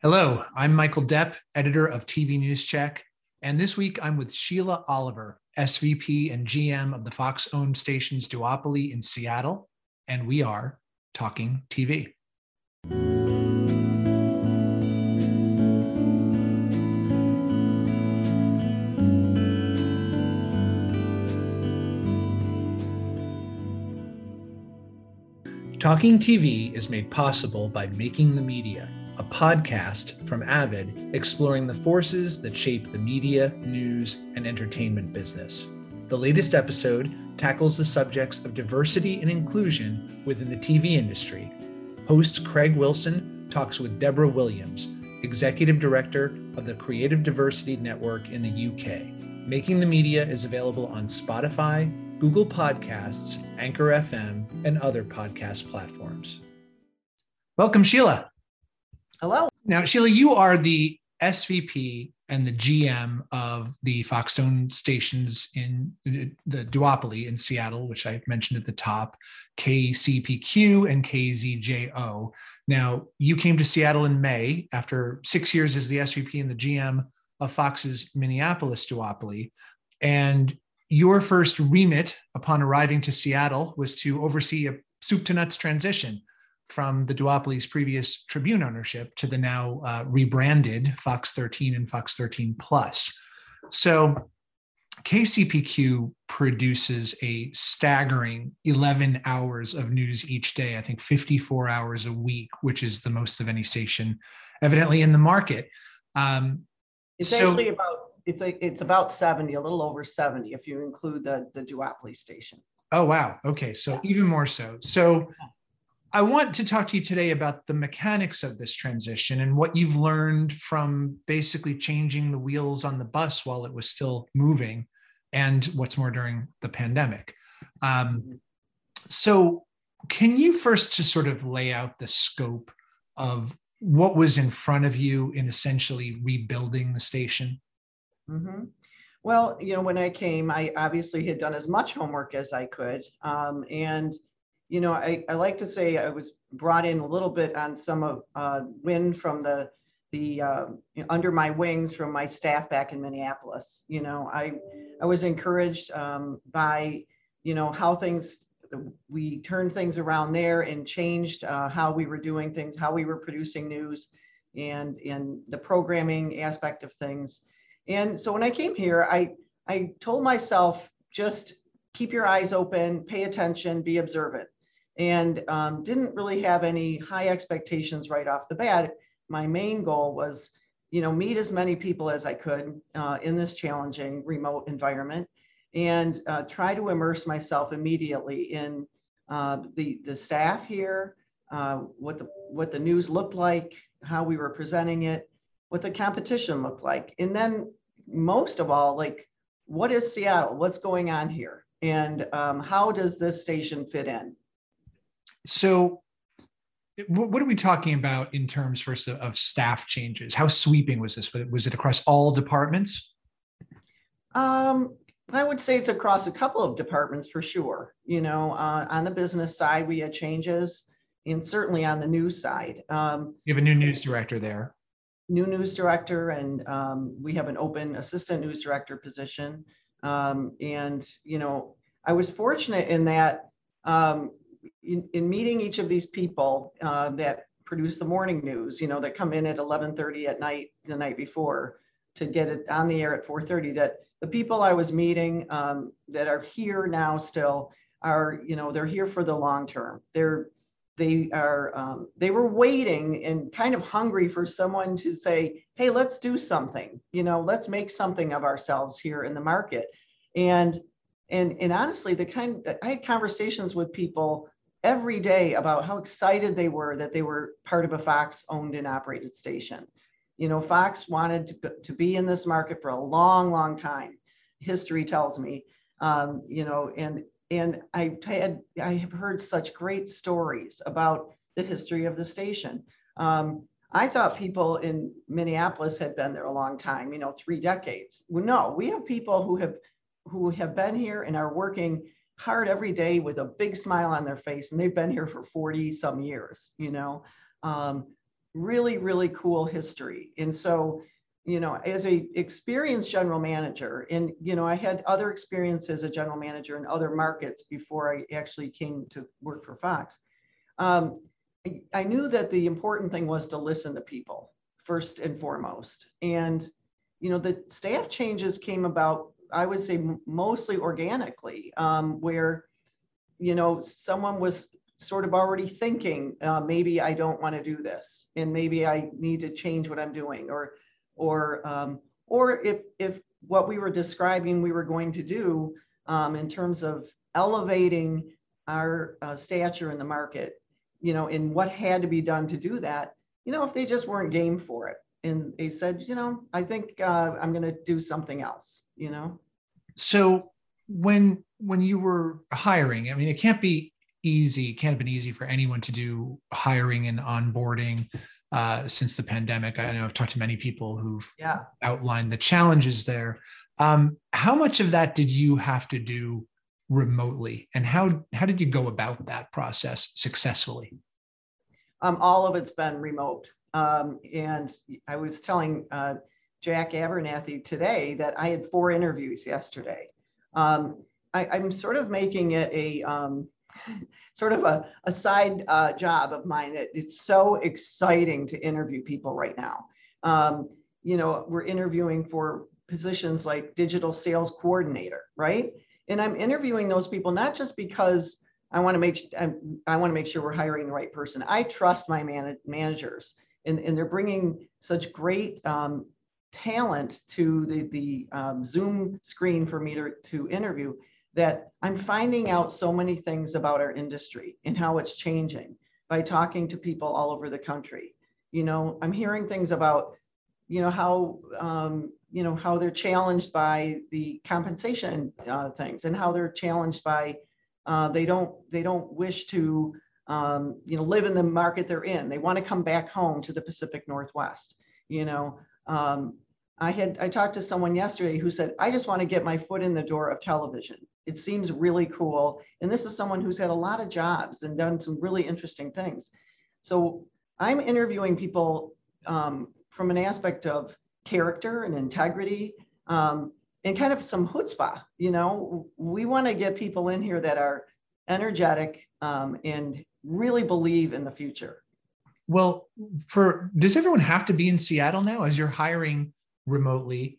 Hello, I'm Michael Depp, editor of TV News Check, and this week I'm with Sheila Oliver, SVP and GM of the Fox owned stations Duopoly in Seattle, and we are talking TV. Talking TV is made possible by Making the Media a podcast from Avid exploring the forces that shape the media, news, and entertainment business. The latest episode tackles the subjects of diversity and inclusion within the TV industry. Host Craig Wilson talks with Deborah Williams, Executive Director of the Creative Diversity Network in the UK. Making the Media is available on Spotify, Google Podcasts, Anchor FM, and other podcast platforms. Welcome, Sheila. Hello. Now, Sheila, you are the SVP and the GM of the Fox owned stations in uh, the duopoly in Seattle, which I mentioned at the top, KCPQ and KZJO. Now, you came to Seattle in May after six years as the SVP and the GM of Fox's Minneapolis duopoly. And your first remit upon arriving to Seattle was to oversee a soup to nuts transition from the duopoly's previous Tribune ownership to the now uh, rebranded Fox 13 and Fox 13 Plus. So KCPQ produces a staggering 11 hours of news each day, I think 54 hours a week, which is the most of any station evidently in the market. Um, it's so, actually about it's a, it's about 70, a little over 70 if you include the the duopoly station. Oh wow. Okay, so even more so. So I want to talk to you today about the mechanics of this transition and what you've learned from basically changing the wheels on the bus while it was still moving, and what's more during the pandemic. Um, so, can you first just sort of lay out the scope of what was in front of you in essentially rebuilding the station? Mm-hmm. Well, you know, when I came, I obviously had done as much homework as I could, um, and you know, I, I like to say I was brought in a little bit on some of uh, wind from the the uh, under my wings from my staff back in Minneapolis. You know, I I was encouraged um, by you know how things we turned things around there and changed uh, how we were doing things, how we were producing news, and in the programming aspect of things. And so when I came here, I I told myself just keep your eyes open, pay attention, be observant and um, didn't really have any high expectations right off the bat. My main goal was, you know, meet as many people as I could uh, in this challenging remote environment and uh, try to immerse myself immediately in uh, the, the staff here, uh, what, the, what the news looked like, how we were presenting it, what the competition looked like. And then most of all, like, what is Seattle? What's going on here? And um, how does this station fit in? So, what are we talking about in terms first of, of staff changes? How sweeping was this? Was it across all departments? Um, I would say it's across a couple of departments for sure. You know, uh, on the business side, we had changes, and certainly on the news side. Um, you have a new news director there. New news director, and um, we have an open assistant news director position. Um, and you know, I was fortunate in that um, in, in meeting each of these people uh, that produce the morning news, you know, that come in at 11:30 at night the night before to get it on the air at 4:30, that the people I was meeting um, that are here now still are, you know, they're here for the long term. They're they are um, they were waiting and kind of hungry for someone to say, hey, let's do something. You know, let's make something of ourselves here in the market. And and and honestly, the kind I had conversations with people every day about how excited they were that they were part of a Fox owned and operated station. You know, Fox wanted to, to be in this market for a long, long time. History tells me, um, you know, and and I had I have heard such great stories about the history of the station. Um, I thought people in Minneapolis had been there a long time, you know, three decades. Well, no, we have people who have who have been here and are working hard every day with a big smile on their face and they've been here for 40 some years you know um, really, really cool history. And so, you know, as a experienced general manager, and you know, I had other experience as a general manager in other markets before I actually came to work for Fox. Um, I, I knew that the important thing was to listen to people first and foremost. And you know, the staff changes came about, I would say, mostly organically, um, where you know someone was sort of already thinking uh, maybe i don't want to do this and maybe i need to change what i'm doing or or um, or if if what we were describing we were going to do um, in terms of elevating our uh, stature in the market you know and what had to be done to do that you know if they just weren't game for it and they said you know i think uh, i'm going to do something else you know so when when you were hiring i mean it can't be easy, It can't have been easy for anyone to do hiring and onboarding uh, since the pandemic. I know I've talked to many people who've yeah. outlined the challenges there. Um, how much of that did you have to do remotely, and how how did you go about that process successfully? Um, all of it's been remote, um, and I was telling uh, Jack Abernethy today that I had four interviews yesterday. Um, I, am sort of making it a um, sort of a, a side uh, job of mine that it's so exciting to interview people right now. Um, you know, we're interviewing for positions like digital sales coordinator, right? And I'm interviewing those people not just because I want to make I, I want to make sure we're hiring the right person. I trust my man, managers, and, and they're bringing such great um, talent to the the um, Zoom screen for me to, to interview that I'm finding out so many things about our industry and how it's changing by talking to people all over the country. You know, I'm hearing things about, you know, how, um, you know, how they're challenged by the compensation uh, things and how they're challenged by, uh, they don't, they don't wish to, um, you know, live in the market they're in. They want to come back home to the Pacific Northwest. You know, um, I had I talked to someone yesterday who said, I just want to get my foot in the door of television. It seems really cool. And this is someone who's had a lot of jobs and done some really interesting things. So I'm interviewing people um, from an aspect of character and integrity um, and kind of some chutzpah. You know, we want to get people in here that are energetic um, and really believe in the future. Well, for does everyone have to be in Seattle now as you're hiring remotely?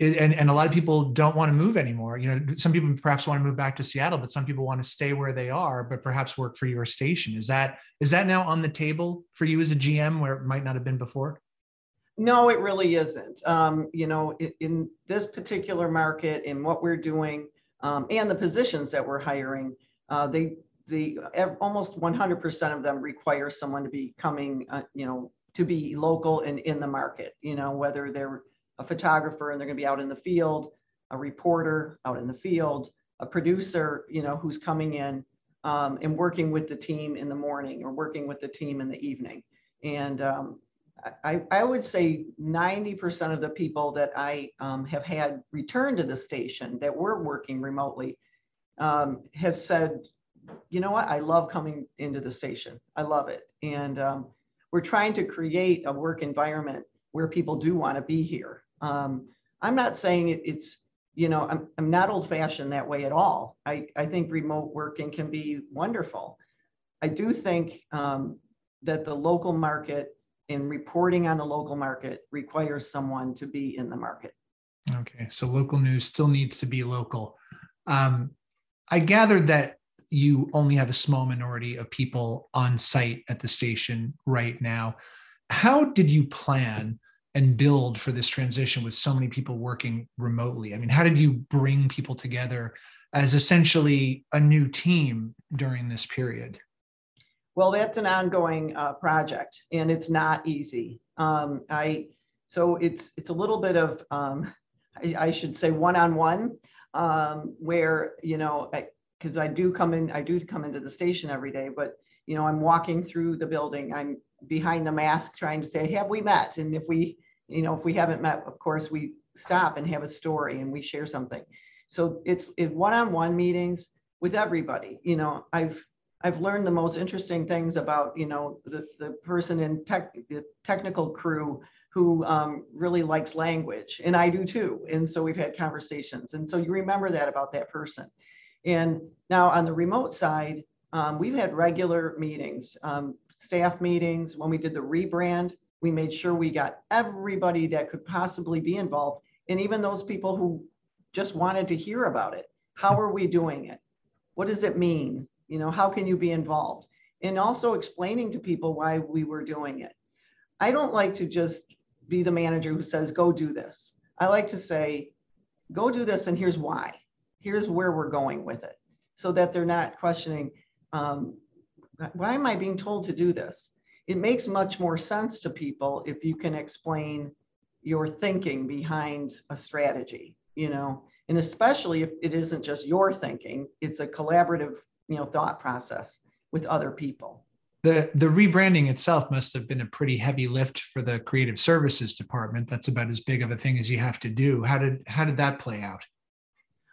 and, and a lot of people don't want to move anymore. You know, some people perhaps want to move back to Seattle, but some people want to stay where they are, but perhaps work for your station. Is that is that now on the table for you as a GM where it might not have been before? No, it really isn't. Um, you know, in, in, this particular market, in what we're doing, um, and the positions that we're hiring, uh, they the almost 100% of them require someone to be coming, uh, you know, to be local and in the market. You know, whether they're a photographer and they're going to be out in the field, a reporter out in the field, a producer, you know, who's coming in um, and working with the team in the morning or working with the team in the evening. And um, I, I would say 90% of the people that I um, have had return to the station that were working remotely um, have said, you know what, I love coming into the station. I love it. And um, we're trying to create a work environment where people do want to be here. Um, I'm not saying it, it's, you know, I'm, I'm not old fashioned that way at all. I, I think remote working can be wonderful. I do think um, that the local market and reporting on the local market requires someone to be in the market. Okay, so local news still needs to be local. Um, I gathered that you only have a small minority of people on site at the station right now. How did you plan and build for this transition with so many people working remotely? I mean, how did you bring people together as essentially a new team during this period? Well, that's an ongoing uh, project, and it's not easy. Um, I so it's it's a little bit of um, I, I, should say one-on-one, um, where you know because I, do come in I do come into the station every day, but you know I'm walking through the building. I'm behind the mask trying to say, have we met? And if we you know, if we haven't met, of course, we stop and have a story and we share something. So it's it one-on-one meetings with everybody. You know, I've I've learned the most interesting things about, you know, the, the person in tech, the technical crew who um, really likes language, and I do too. And so we've had conversations, and so you remember that about that person. And now on the remote side, um, we've had regular meetings, um, staff meetings. When we did the rebrand, we made sure we got everybody that could possibly be involved, and even those people who just wanted to hear about it. How are we doing it? What does it mean? You know, how can you be involved? And also explaining to people why we were doing it. I don't like to just be the manager who says, go do this. I like to say, go do this, and here's why. Here's where we're going with it. So that they're not questioning, um, why am I being told to do this? It makes much more sense to people if you can explain your thinking behind a strategy, you know, and especially if it isn't just your thinking, it's a collaborative, you know, thought process with other people the the rebranding itself must have been a pretty heavy lift for the creative services department that's about as big of a thing as you have to do how did how did that play out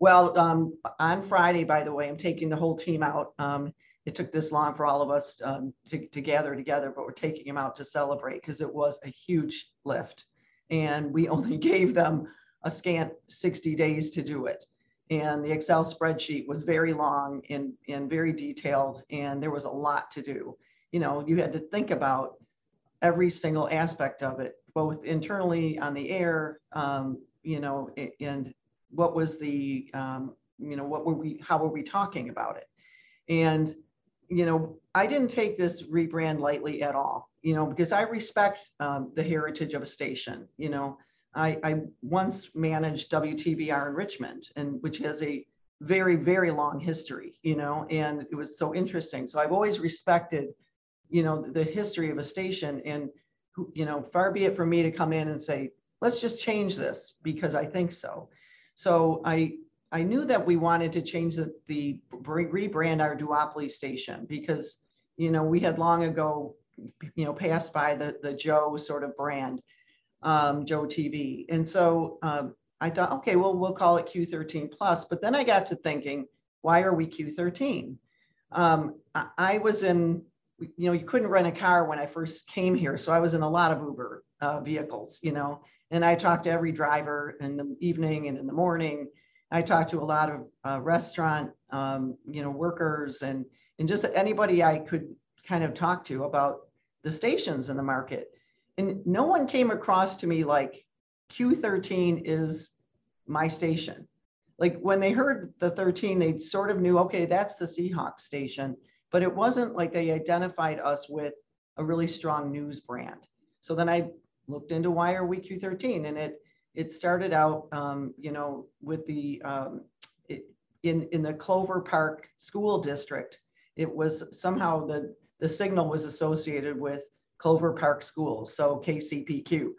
well um, on friday by the way i'm taking the whole team out. Um, it took this long for all of us um, to, to gather together but we're taking them out to celebrate because it was a huge lift. And we only gave them a scant 60 days to do it. And the excel spreadsheet was very long and, and very detailed and there was a lot to do. You know, you had to think about every single aspect of it, both internally on the air, um, you know, and what was the, um, you know, what were we, how were we talking about it? And, you know, I didn't take this rebrand lightly at all, you know, because I respect um, the heritage of a station. You know, I, I once managed WTVR in Richmond, and which has a very, very long history, you know, and it was so interesting. So I've always respected you know, the history of a station and, you know, far be it from me to come in and say, let's just change this because I think so. So I, I knew that we wanted to change the, the rebrand our duopoly station because, you know, we had long ago, you know, passed by the, the Joe sort of brand, um, Joe TV. And so um, I thought, okay, well, we'll call it Q13 plus. But then I got to thinking, why are we Q13? Um, I, I was in you know, you couldn't rent a car when I first came here. So I was in a lot of Uber uh, vehicles, you know, and I talked to every driver in the evening and in the morning. I talked to a lot of uh, restaurant, um, you know, workers and, and just anybody I could kind of talk to about the stations in the market. And no one came across to me like Q13 is my station. Like when they heard the 13, they sort of knew, okay, that's the Seahawks station but it wasn't like they identified us with a really strong news brand. So then I looked into why are we Q13 and it it started out um, you know with the um, it, in in the Clover Park school district it was somehow the the signal was associated with Clover Park schools so KCPQ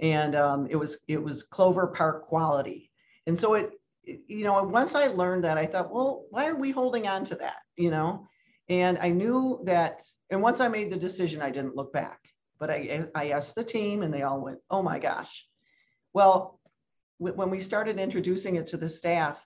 and um, it was it was Clover Park quality. And so it you know once I learned that I thought well why are we holding on to that you know? And I knew that, and once I made the decision, I didn't look back. But I, I asked the team and they all went, oh my gosh. Well, when we started introducing it to the staff,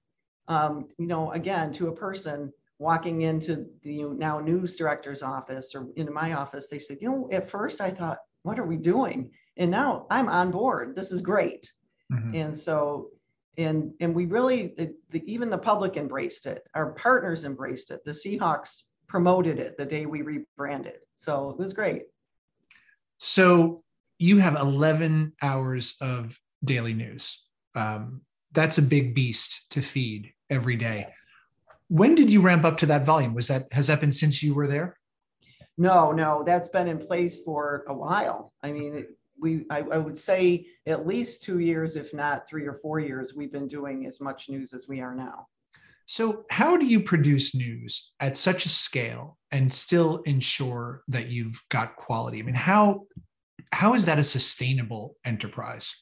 um, you know, again, to a person walking into the now news director's office or into my office, they said, you know, at first I thought, what are we doing? And now I'm on board. This is great. Mm-hmm. And so, and and we really, the, the, even the public embraced it. Our partners embraced it. The Seahawks promoted it the day we rebranded. So it was great. So you have 11 hours of daily news. Um, that's a big beast to feed every day. When did you ramp up to that volume? Was that has that been since you were there? No, no, that's been in place for a while. I mean, we I, I would say at least two years, if not three or four years, we've been doing as much news as we are now. So, how do you produce news at such a scale and still ensure that you've got quality? I mean, how how is that a sustainable enterprise?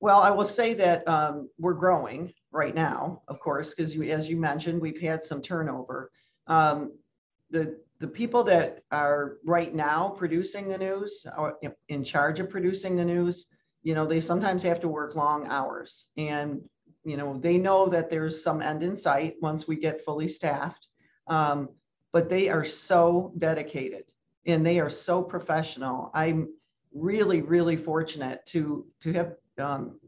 Well, I will say that um, we're growing right now, of course, because as you mentioned, we've had some turnover. Um, the the people that are right now producing the news or in charge of producing the news, you know, they sometimes have to work long hours, and you know, they know that there's some end in sight once we get fully staffed. Um, but they are so dedicated and they are so professional. I'm really, really fortunate to to have um,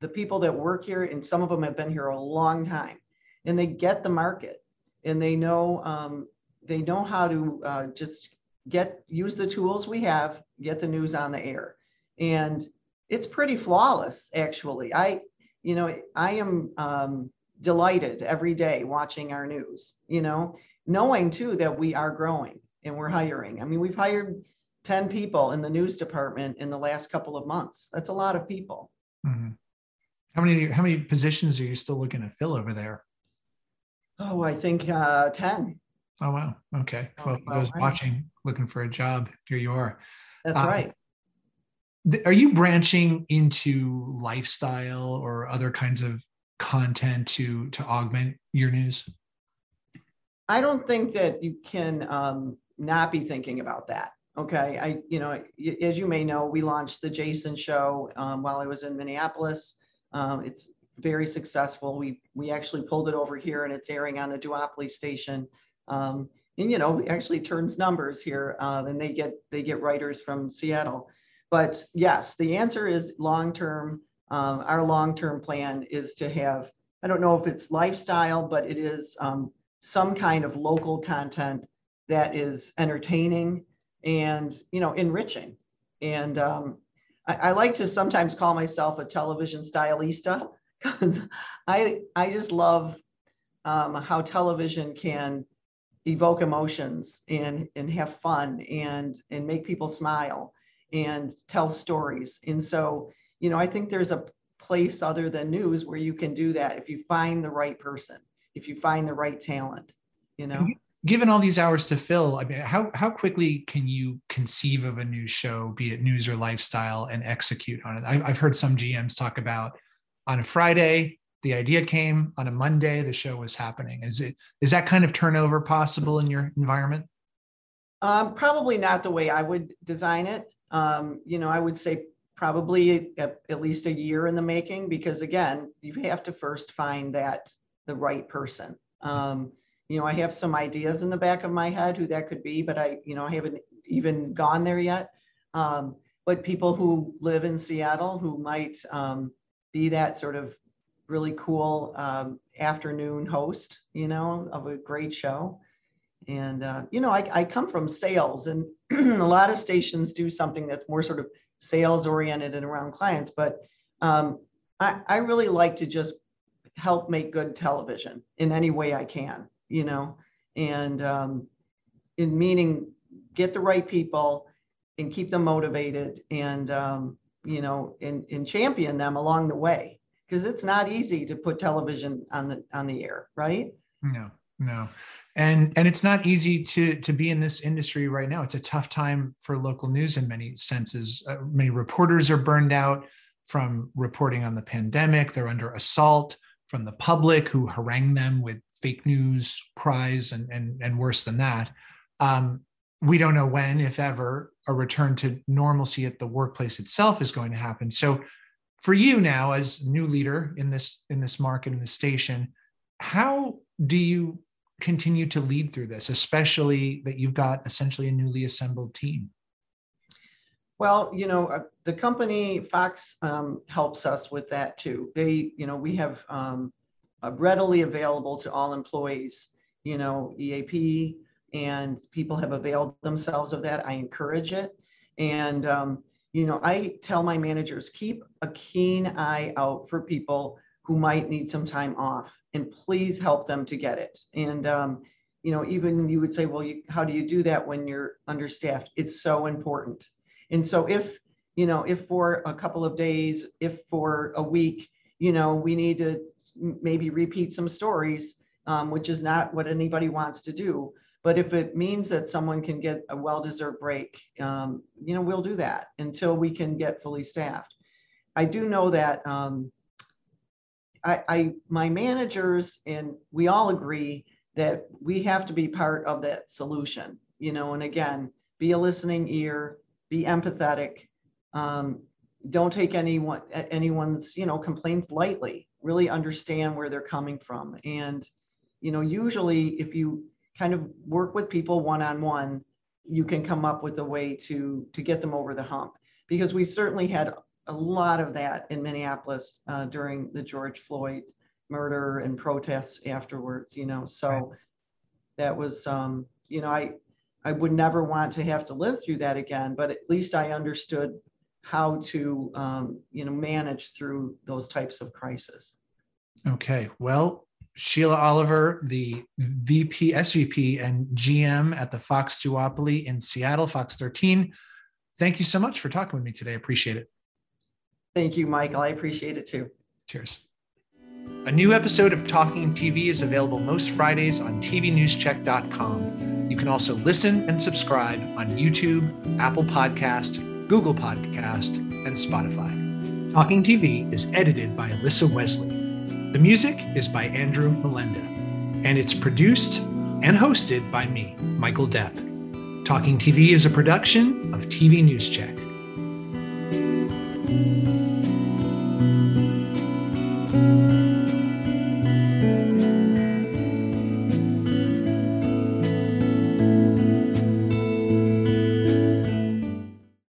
the people that work here, and some of them have been here a long time, and they get the market, and they know um, they know how to uh, just get use the tools we have, get the news on the air, and it's pretty flawless actually. I you know I am um, delighted every day watching our news. You know, knowing too that we are growing and we're hiring. I mean, we've hired 10 people in the news department in the last couple of months. That's a lot of people. Mm-hmm. How many how many positions are you still looking to fill over there? Oh, I think uh, 10. Oh wow. Okay. Oh, well, for those right. watching looking for a job, here you are. That's um, right. Are you branching into lifestyle or other kinds of content to to augment your news? I don't think that you can um, not be thinking about that. Okay, I you know as you may know, we launched the Jason Show um, while I was in Minneapolis. Um, it's very successful. We we actually pulled it over here and it's airing on the duopoly station. Um, and you know, it actually turns numbers here, uh, and they get they get writers from Seattle. But yes, the answer is long term. Um, our long term plan is to have I don't know if it's lifestyle, but it is um, some kind of local content that is entertaining and you know enriching and um, I, I, like to sometimes call myself a television stylista because i i just love um, how television can evoke emotions and and have fun and and make people smile and tell stories and so you know i think there's a place other than news where you can do that if you find the right person if you find the right talent, you know. Given all these hours to fill, I mean, how how quickly can you conceive of a new show, be it news or lifestyle, and execute on it? I, I've heard some GMs talk about on a Friday, the idea came on a Monday, the show was happening. Is it is that kind of turnover possible in your environment? Um, probably not the way I would design it. Um, you know, I would say probably at, least a year in the making because again, you have to first find that the right person. Um, you know, I have some ideas in the back of my head who that could be, but I, you know, I haven't even gone there yet. Um, but people who live in Seattle who might um, be that sort of really cool um, afternoon host, you know, of a great show. And, uh, you know, I, I come from sales, and a lot of stations do something that's more sort of sales oriented and around clients. But um, I, I really like to just help make good television in any way I can, you know, and um, in meaning get the right people and keep them motivated and, um, you know, and, and champion them along the way because it's not easy to put television on the on the air, right? No, no. And and it's not easy to to be in this industry right now. It's a tough time for local news in many senses. Uh, many reporters are burned out from reporting on the pandemic. They're under assault from the public who harangue them with fake news cries and, and, and worse than that. Um, we don't know when, if ever, a return to normalcy at the workplace itself is going to happen. So, for you now, as new leader in this in this market in the station, how do you continue to lead through this, especially that you've got essentially a newly assembled team? Well, you know, uh, the company Fox um, helps us with that too. They, you know, we have um, readily available to all employees, you know, EAP, and people have availed themselves of that. I encourage it. And, um, you know, I tell my managers keep a keen eye out for people who might need some time off and please help them to get it. And, um, you know, even you would say, well, you, how do you do that when you're understaffed? It's so important. And so if, you know, if for a couple of days, if for a week, you know, we need to maybe repeat some stories, um, which is not what anybody wants to do. But if it means that someone can get a well-deserved break, um, you know, we'll do that until we can get fully staffed. I do know that um, I, I, my managers and we all agree that we have to be part of that solution. You know, and again, be a listening ear, be empathetic. Um, don't take anyone anyone's you know complaints lightly. Really understand where they're coming from, and you know usually if you kind of work with people one-on-one, you can come up with a way to to get them over the hump. Because we certainly had a lot of that in Minneapolis uh, during the George Floyd murder and protests afterwards, you know. So right. that was, um, you know, I I would never want to have to live through that again, but at least I understood how to, um, you know, manage through those types of crises. Okay, well, Sheila Oliver, the VP, SVP, and GM at the Fox Duopoly in Seattle, Fox 13. Thank you so much for talking with me today. Appreciate it. Thank you, Michael. I appreciate it too. Cheers. A new episode of Talking TV is available most Fridays on tvnewscheck.com. You can also listen and subscribe on YouTube, Apple Podcast, Google Podcast, and Spotify. Talking TV is edited by Alyssa Wesley. The music is by Andrew Melenda, and it's produced and hosted by me, Michael Depp. Talking TV is a production of TV News Check.